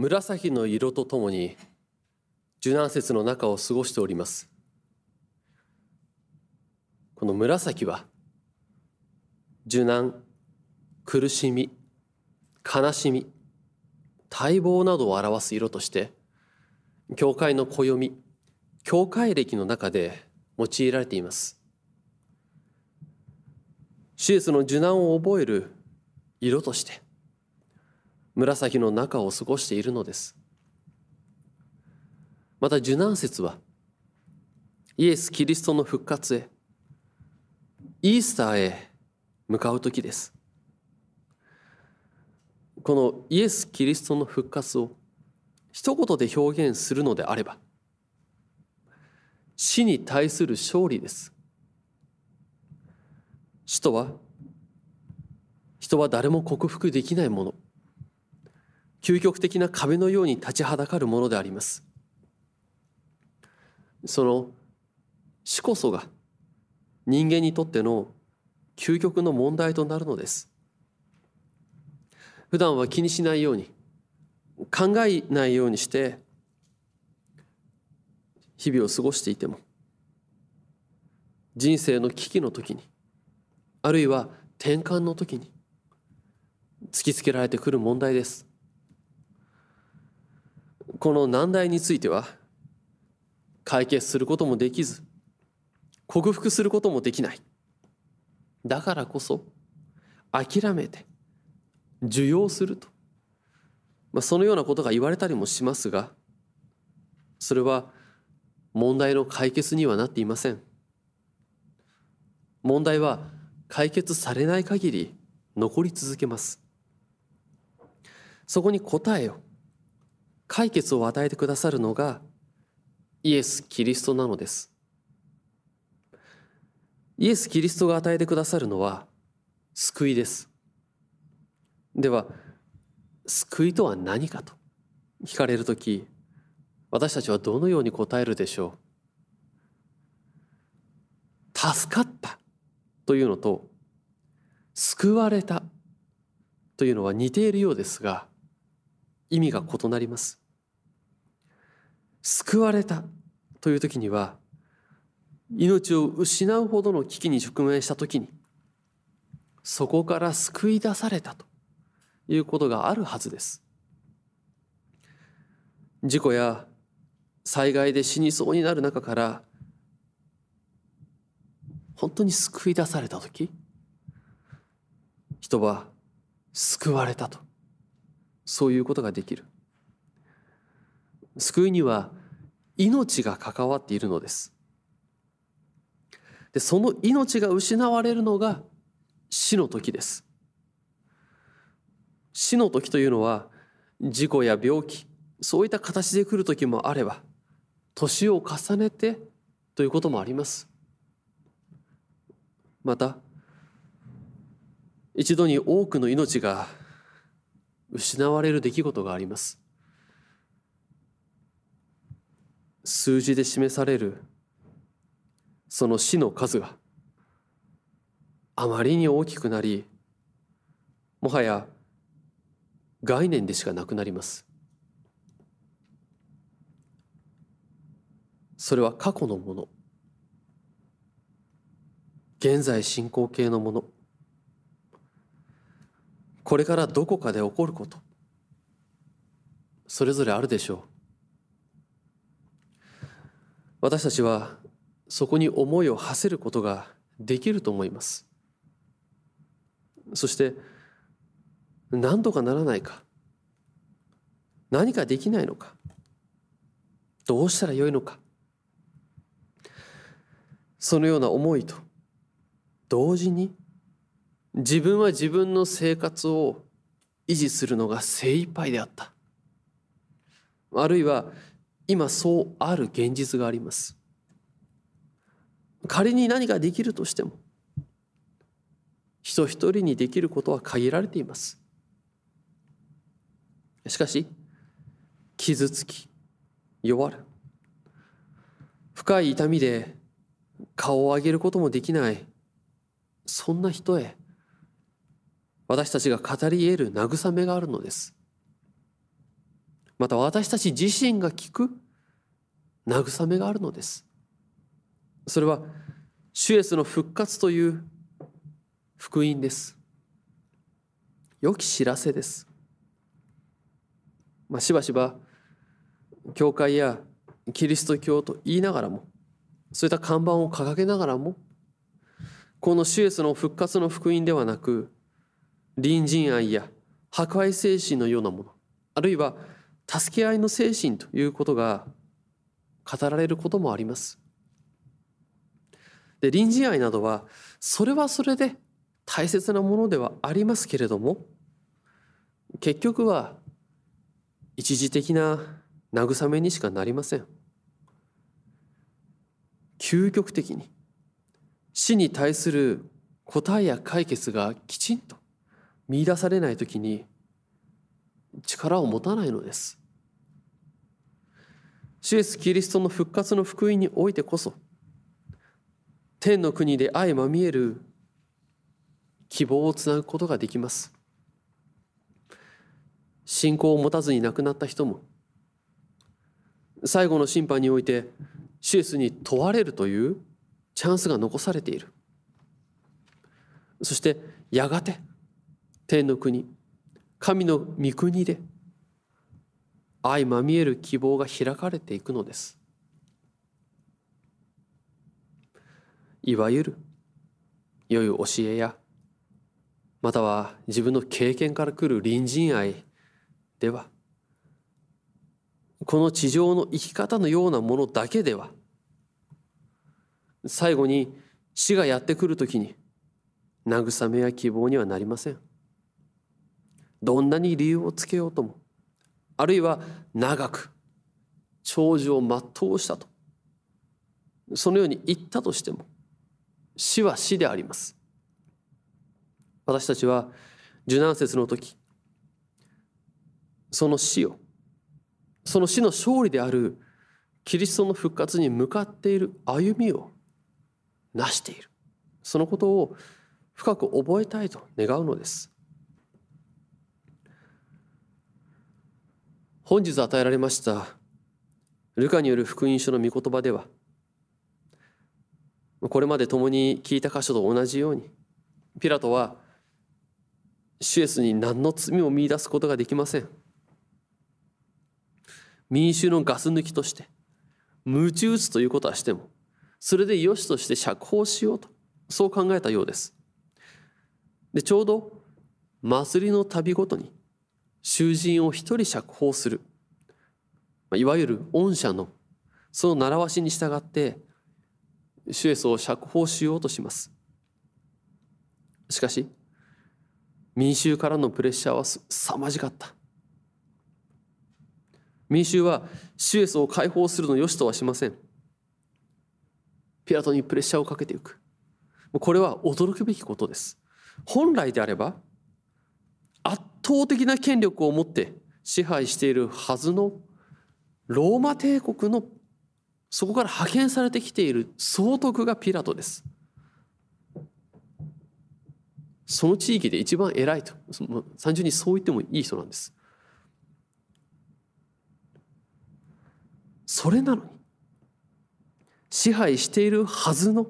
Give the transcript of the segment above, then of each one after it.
紫の色とともに受難節の中を過ごしております。この紫は受難苦しみ悲しみ待望などを表す色として教会の暦教会歴の中で用いられています。手術の受難を覚える色として紫の中を過ごしているのです。また受難節はイエス・キリストの復活へイースターへ向かう時です。このイエス・キリストの復活を一言で表現するのであれば死に対する勝利です。死とは人は誰も克服できないもの。究極的な壁のように立ちはだかるものであります。その死こそが人間にとっての究極の問題となるのです。普段は気にしないように考えないようにして日々を過ごしていても人生の危機の時にあるいは転換の時に突きつけられてくる問題です。この難題については解決することもできず克服することもできない。だからこそ諦めて受容すると、まあ、そのようなことが言われたりもしますがそれは問題の解決にはなっていません。問題は解決されない限り残り続けます。そこに答えを解決を与えてくださるのがイエス・キリストなのです。イエス・キリストが与えてくださるのは救いです。では救いとは何かと聞かれる時私たちはどのように答えるでしょう？助かったというのと救われたというのは似ているようですが意味が異なります。救われた。という時には命を失うほどの危機に直面した時にそこから救い出されたと。いうことがあるはずです。事故や災害で死にそうになる中から本当に救い出された時人は救われたと。そういうことができる。救いには命が関わっているのです。でその命が失われるのが死の時です。死の時というのは事故や病気そういった形で来る時もあれば年を重ねてということもあります。また一度に多くの命が失われる出来事があります。数字で示されるその死の数があまりに大きくなりもはや概念でしかなくなります。それは過去のもの。現在進行形のもの。これからどこかで起こること。それぞれあるでしょう。私たちはそこに思いを馳せることができると思います。そして何とかならないか。何かできないのか。どうしたらよいのか。そのような思いと同時に自分は自分の生活を維持するのが精一杯であった。あるいは今そうある現実があります。仮に何かできるとしても人一人にできることは限られています。しかし傷つき弱る深い痛みで顔を上げることもできないそんな人へ私たちが語り得る慰めがあるのです。また私たち自身が聞く慰めがあるのです。それは主イエスの復活という福音です。良き知らせです、まあ、しばしば教会やキリスト教と言いながらもそういった看板を掲げながらもこの主イエスの復活の福音ではなく隣人愛や破壊精神のようなものあるいは助け合いの精神ということが語られることもあります。で隣人愛などはそれはそれで大切なものではありますけれども結局は一時的な慰めにしかなりません。究極的に死に対する答えや解決がきちんと見出されない時に力を持たないのです。主イエスキリストの復活の福音においてこそ天の国で相まみえる希望をつなぐことができます。信仰を持たずに亡くなった人も最後の審判においてシエスに問われるというチャンスが残されている。そしてやがて天の国神の御国で相まみえる希望が開かれていくのです。いわゆる良い教えやまたは自分の経験から来る隣人愛ではこの地上の生き方のようなものだけでは最後に死がやってくるときに慰めや希望にはなりません。どんなに理由をつけようともあるいは長く長寿を全うしたと。そのように言ったとしても死は死であります。私たちは受難節の時その死をその死の勝利であるキリストの復活に向かっている歩みを成している。そのことを深く覚えたいと願うのです。本日与えられましたルカによる福音書の御言葉ではこれまで共に聞いた箇所と同じようにピラトはシュエスに何の罪も見出すことができません。民衆のガス抜きとして鞭打つということはしてもそれで良しとして釈放しようとそう考えたようです。でちょうど祭りの旅ごとに囚人を一人釈放する。いわゆる恩赦のその習わしに従って主イエスを釈放しようとします。しかし民衆からのプレッシャーはすさまじかった。民衆は主イエスを解放するのよしとはしません。ピラトにプレッシャーをかけていく。これは驚くべきことです。本来であれば圧倒的な権力を持って支配しているはずのローマ帝国のそこから派遣されてきている総督がピラトです。その地域で一番偉いと単純にそう言ってもいい人なんです。それなのに支配しているはずの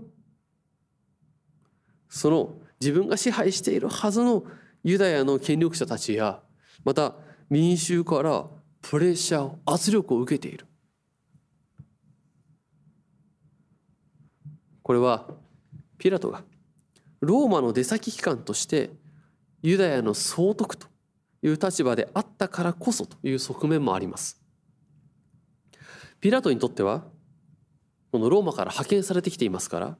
その自分が支配しているはずのユダヤの権力者たちやまた民衆からプレッシャー圧力を受けている。これはピラトがローマの出先機関としてユダヤの総督という立場であったからこそという側面もあります。ピラトにとってはこのローマから派遣されてきていますから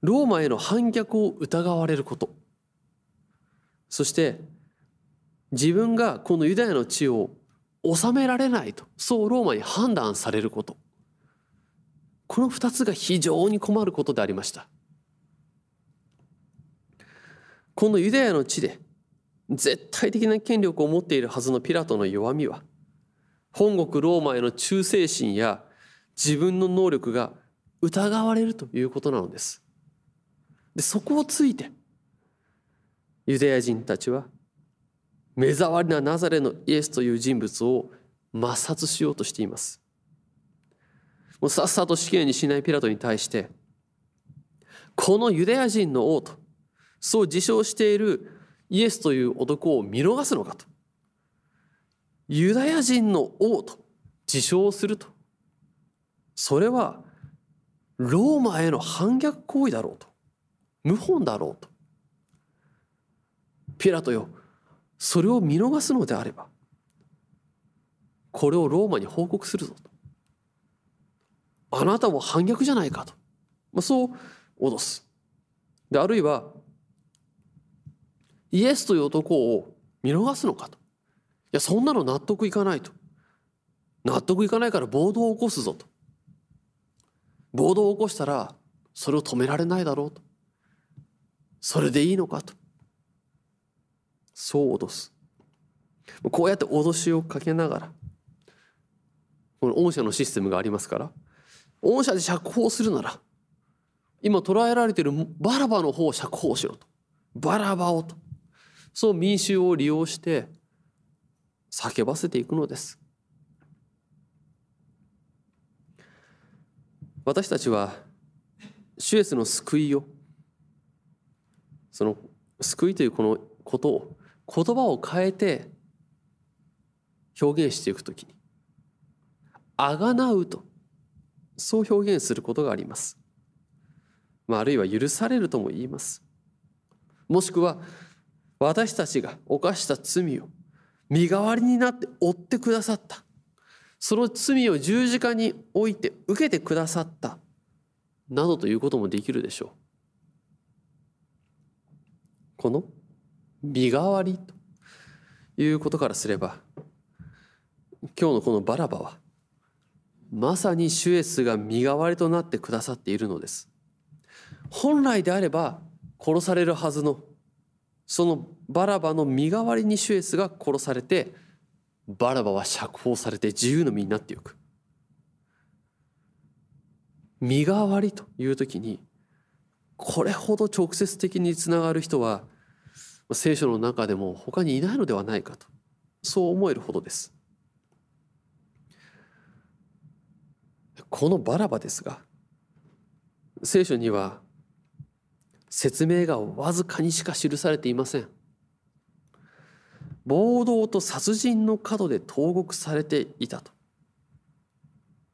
ローマへの反逆を疑われること。そして自分がこのユダヤの地を治められないとそうローマに判断されること。この2つが非常に困ることでありました。このユダヤの地で絶対的な権力を持っているはずのピラトの弱みは本国ローマへの忠誠心や自分の能力が疑われるということなのです。でそこをついてユダヤ人たちは目障りなナザレのイエスという人物を抹殺しようとしています。もうさっさと死刑にしないピラトに対してこのユダヤ人の王とそう自称しているイエスという男を見逃すのかとユダヤ人の王と自称するとそれはローマへの反逆行為だろうと謀反だろうとピラトよそれを見逃すのであればこれをローマに報告するぞと。あなたも反逆じゃないかと、まあ、そう脅す。であるいはイエスという男を見逃すのかと。いやそんなの納得いかないと。納得いかないから暴動を起こすぞと。暴動を起こしたらそれを止められないだろうと。それでいいのかと。そう脅す。こうやって脅しをかけながらこの御社のシステムがありますから御社で釈放するなら今捕らえられてるバラバの方を釈放しろと。バラバをと。そう民衆を利用して叫ばせていくのです。私たちは主イエスの救いをその救いというこのことを言葉を変えて表現していくときにあがなうと。そう表現することがあります、まあ、あるいは許されるとも言います。もしくは私たちが犯した罪を身代わりになって追ってくださった。その罪を十字架に置いて受けてくださった。などということもできるでしょう。この身代わりということからすれば今日のこのバラバはまさにシュエスが身代わりとなってくださっているのです。本来であれば殺されるはずのそのバラバの身代わりにシュエスが殺されてバラバは釈放されて自由の身になっていく。身代わりという時にこれほど直接的につながる人は聖書の中でも他にいないのではないかとそう思えるほどです。このバラバですが聖書には説明がわずかにしか記されていません。暴動と殺人の角で投獄されていたと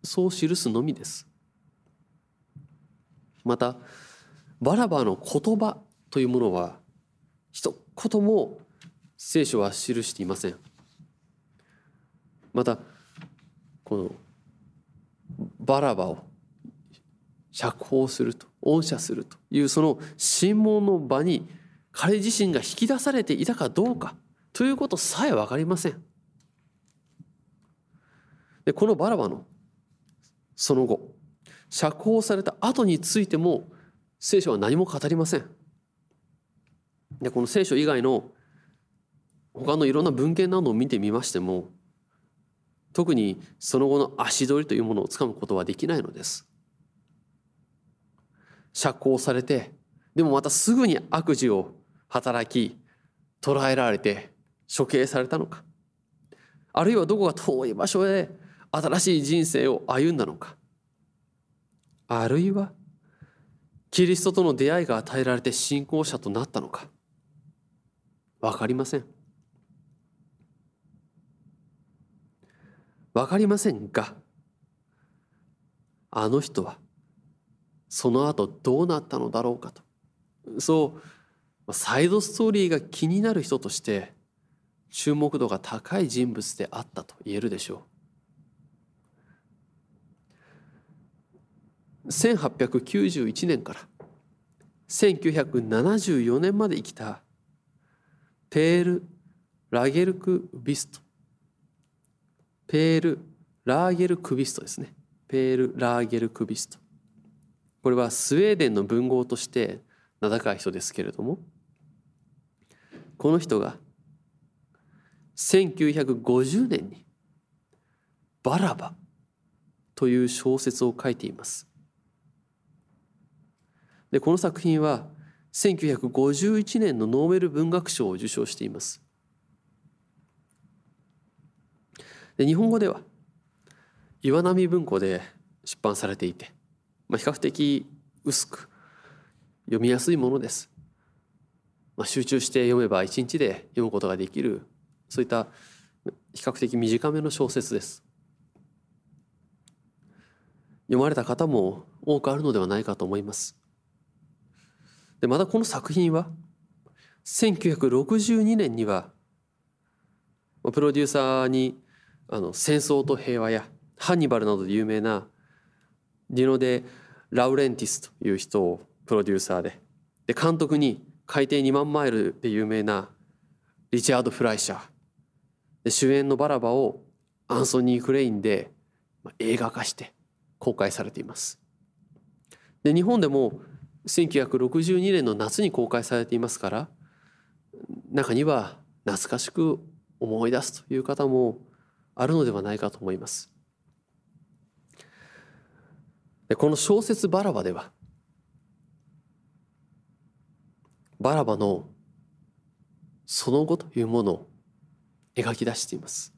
そう記すのみです。またバラバの言葉というものは一言も聖書は記していません。またこのバラバを釈放すると恩赦するというその審問の場に彼自身が引き出されていたかどうかということさえ分かりません。でこのバラバのその後釈放された後についても聖書は何も語りません。でこの聖書以外の他のいろんな文献などを見てみましても特にその後の足取りというものをつかむことはできないのです。釈放されてでもまたすぐに悪事を働き捕らえられて処刑されたのか。あるいはどこか遠い場所で新しい人生を歩んだのか。あるいはキリストとの出会いが与えられて信仰者となったのか。分かりません。分かりませんがあの人はその後どうなったのだろうかと。そうサイドストーリーが気になる人として注目度が高い人物であったと言えるでしょう。1891年から1974年まで生きたペール・ラゲルク・ビスト。ペール・ラーゲルクビストですね。ペール・ラーゲルクビスト。これはスウェーデンの文豪として名高い人ですけれどもこの人が1950年に「バラバ」という小説を書いています。でこの作品は1951年のノーベル文学賞を受賞しています。で日本語では岩波文庫で出版されていて、まあ、比較的薄く読みやすいものです、まあ、集中して読めば一日で読むことができるそういった比較的短めの小説です。読まれた方も多くあるのではないかと思います。でまたこの作品は1962年にはプロデューサーにあの戦争と平和やハンニバルなどで有名なディノ・デ・ラウレンティスという人をプロデューサーでで監督に海底2万マイルで有名なリチャード・フライシャー。で主演のバラバをアンソニー・クレインで映画化して公開されています。で日本でも1962年の夏に公開されていますから中には懐かしく思い出すという方もあるのではないかと思います。この小説「バラバ」ではバラバのその後というものを描き出しています。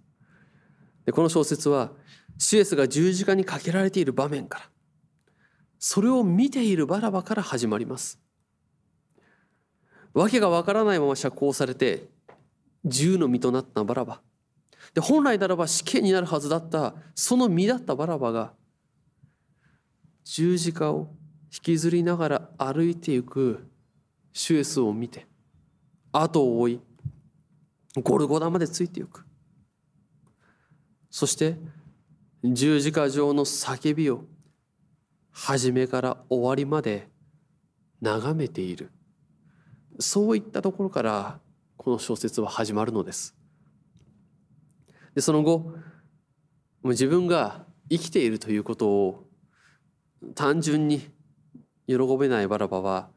でこの小説はシエスが十字架にかけられている場面からそれを見ているバラバから始まります。訳がわからないまま釈放されて銃の身となったバラバ。で本来ならば死刑になるはずだったその身だったバラバが十字架を引きずりながら歩いていくシュエスを見て後を追いゴルゴダまでついていく。そして十字架上の叫びを初めから終わりまで眺めている。そういったところからこの小説は始まるのです。でその後もう自分が生きているということを単純に喜べないバラバは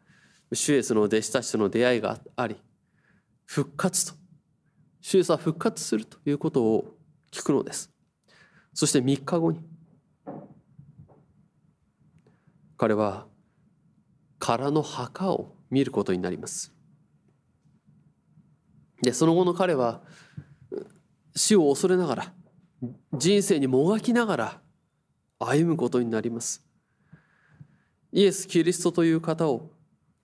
シュエスの弟子たちとの出会いがあり復活とシュエスは復活するということを聞くのです。そして3日後に彼は空の墓を見ることになります。でその後の彼は死を恐れながら人生にもがきながら歩むことになります。イエス・キリストという方を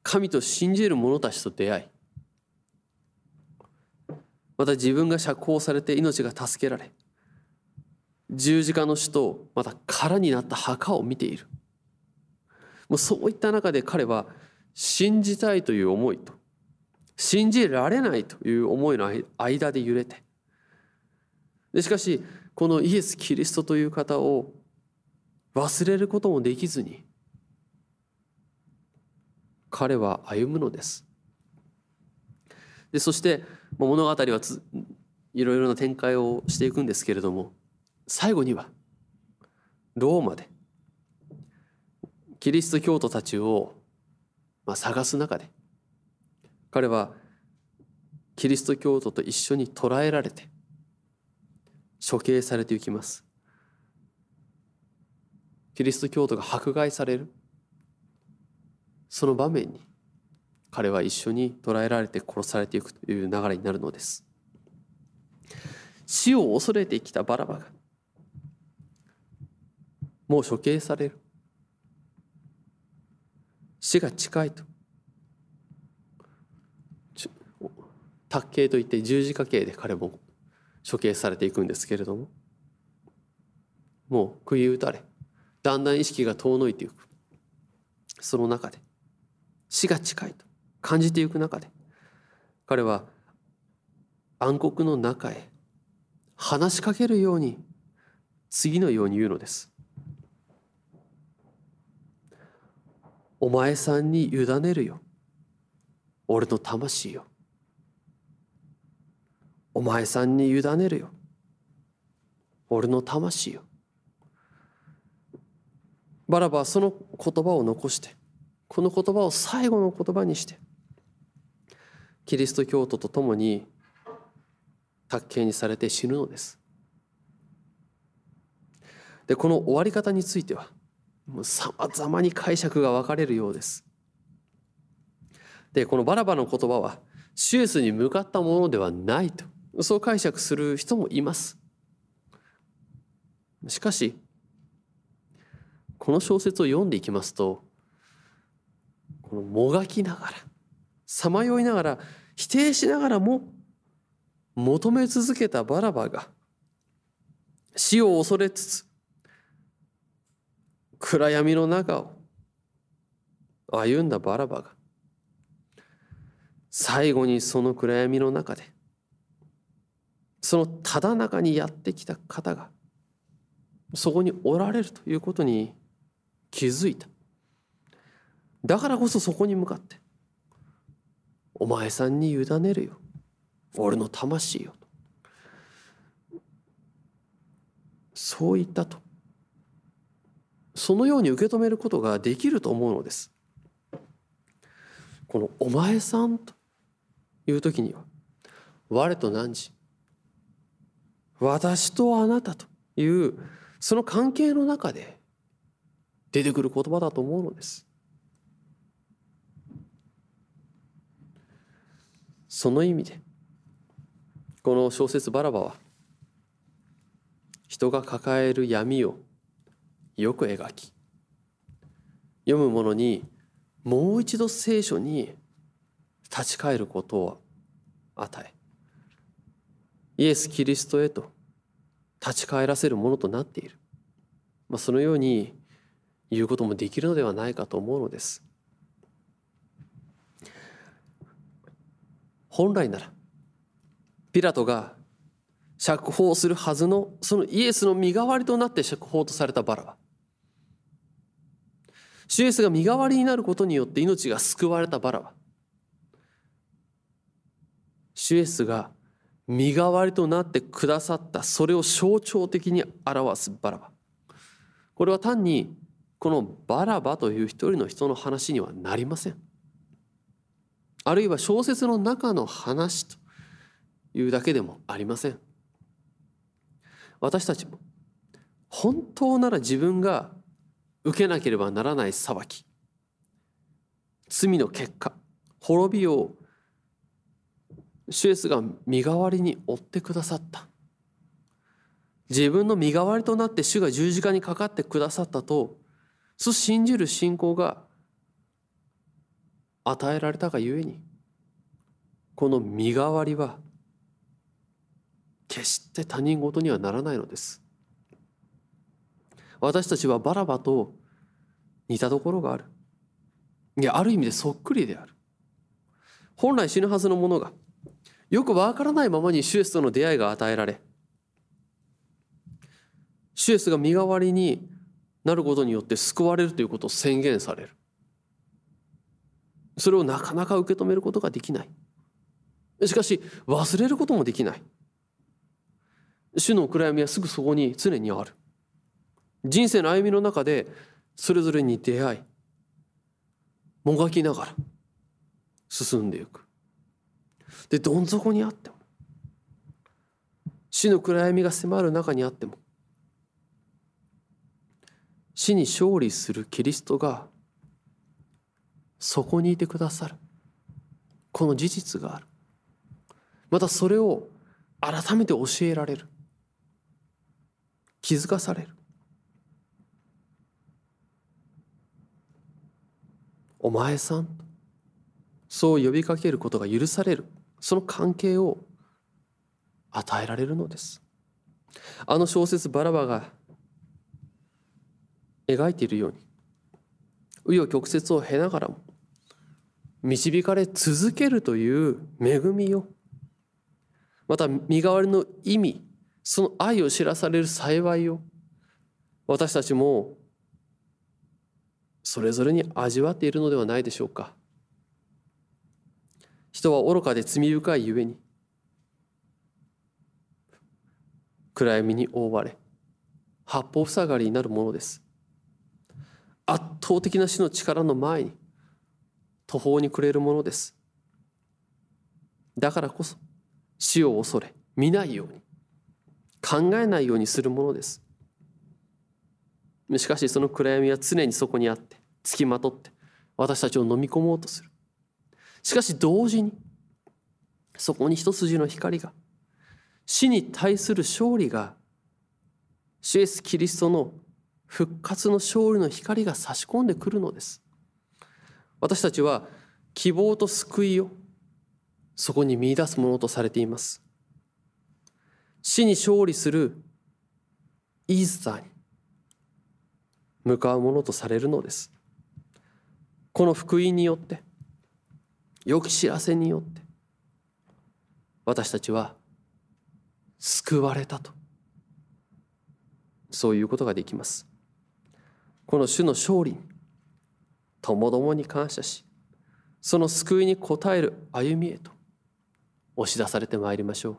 神と信じる者たちと出会いまた自分が釈放されて命が助けられ十字架の死とまた空になった墓を見ている。もうそういった中で彼は信じたいという思いと信じられないという思いの間で揺れてでしかしこのイエス・キリストという方を忘れることもできずに彼は歩むのです。でそして物語はついろいろな展開をしていくんですけれども最後にはローマでキリスト教徒たちをまあ探す中で彼はキリスト教徒と一緒に捕らえられて処刑されていきます。キリスト教徒が迫害される。その場面に彼は一緒に捕らえられて殺されていくという流れになるのです。死を恐れてきたバラバがもう処刑される。死が近いと。卓刑といって十字架刑で彼も処刑されていくんですけれども。もう杭打たれだんだん意識が遠のいていく。その中で死が近いと。感じていく中で。彼は暗黒の中へ話しかけるように次のように言うのです。お前さんに委ねるよ。俺の魂よお前さんに委ねるよ。俺の魂よバラバはその言葉を残してこの言葉を最後の言葉にしてキリスト教徒と共に卓形にされて死ぬのです。でこの終わり方についてはさまざまに解釈が分かれるようです。でこのバラバの言葉はシュエスに向かったものではないとそう解釈する人もいます。しかしこの小説を読んでいきますとこのもがきながらさまよいながら否定しながらも求め続けたバラバが死を恐れつつ暗闇の中を歩んだバラバが最後にその暗闇の中でそのただ中にやってきた方がそこにおられるということに気づいた。だからこそそこに向かって「お前さんに委ねるよ。俺の魂よ」そう言ったと。そのように受け止めることができると思うのです。この「お前さん」という時には「我と汝」私とあなたというその関係の中で出てくる言葉だと思うのです。その意味でこの小説「バラバ」は人が抱える闇をよく描き。読む者にもう一度聖書に立ち返ることを与えイエス・キリストへと立ち返らせるものとなっている、まあ、そのように言うこともできるのではないかと思うのです。本来ならピラトが釈放するはずのそのイエスの身代わりとなって釈放とされたバラバ主イエスが身代わりになることによって命が救われたバラバ主イエスが身代わりとなってくださったそれを象徴的に表すバラバこれは単にこのバラバという一人の人の話にはなりません。あるいは小説の中の話というだけでもありません。私たちも本当なら自分が受けなければならない裁き。罪の結果滅びを主イエスが身代わりに追ってくださった。自分の身代わりとなって主が十字架にかかってくださったとそう信じる信仰が与えられたがゆえにこの身代わりは決して他人事にはならないのです。私たちはバラバと似たところがある。いやある意味でそっくりである。本来死ぬはずのものがよくわからないままにシュエスとの出会いが与えられシュエスが身代わりになることによって救われるということを宣言される。それをなかなか受け止めることができない。しかし忘れることもできない。主の暗闇はすぐそこに常にある。人生の歩みの中でそれぞれに出会いもがきながら進んでいく。でどん底にあっても死の暗闇が迫る中にあっても死に勝利するキリストがそこにいてくださる。この事実がある。またそれを改めて教えられる。気づかされる。お前さん？そう呼びかけることが許される。その関係を与えられるのです。あの小説バラバが描いているように紆余曲折を経ながらも導かれ続けるという恵みをまた身代わりの意味その愛を知らされる幸いを私たちもそれぞれに味わっているのではないでしょうか。人は愚かで罪深いゆえに暗闇に覆われ八方塞がりになるものです。圧倒的な死の力の前に途方に暮れるものです。だからこそ死を恐れ見ないように考えないようにするものです。しかしその暗闇は常にそこにあってつきまとって私たちを飲み込もうとする。しかし同時にそこに一筋の光が死に対する勝利が主イエス・キリストの復活の勝利の光が差し込んでくるのです。私たちは希望と救いをそこに見出すものとされています。死に勝利するイースターに向かうものとされるのです。この福音によって良き知らせによって私たちは救われたと。そういうことができます。この主の勝利にともどもに感謝しその救いに応える歩みへと押し出されてまいりましょう。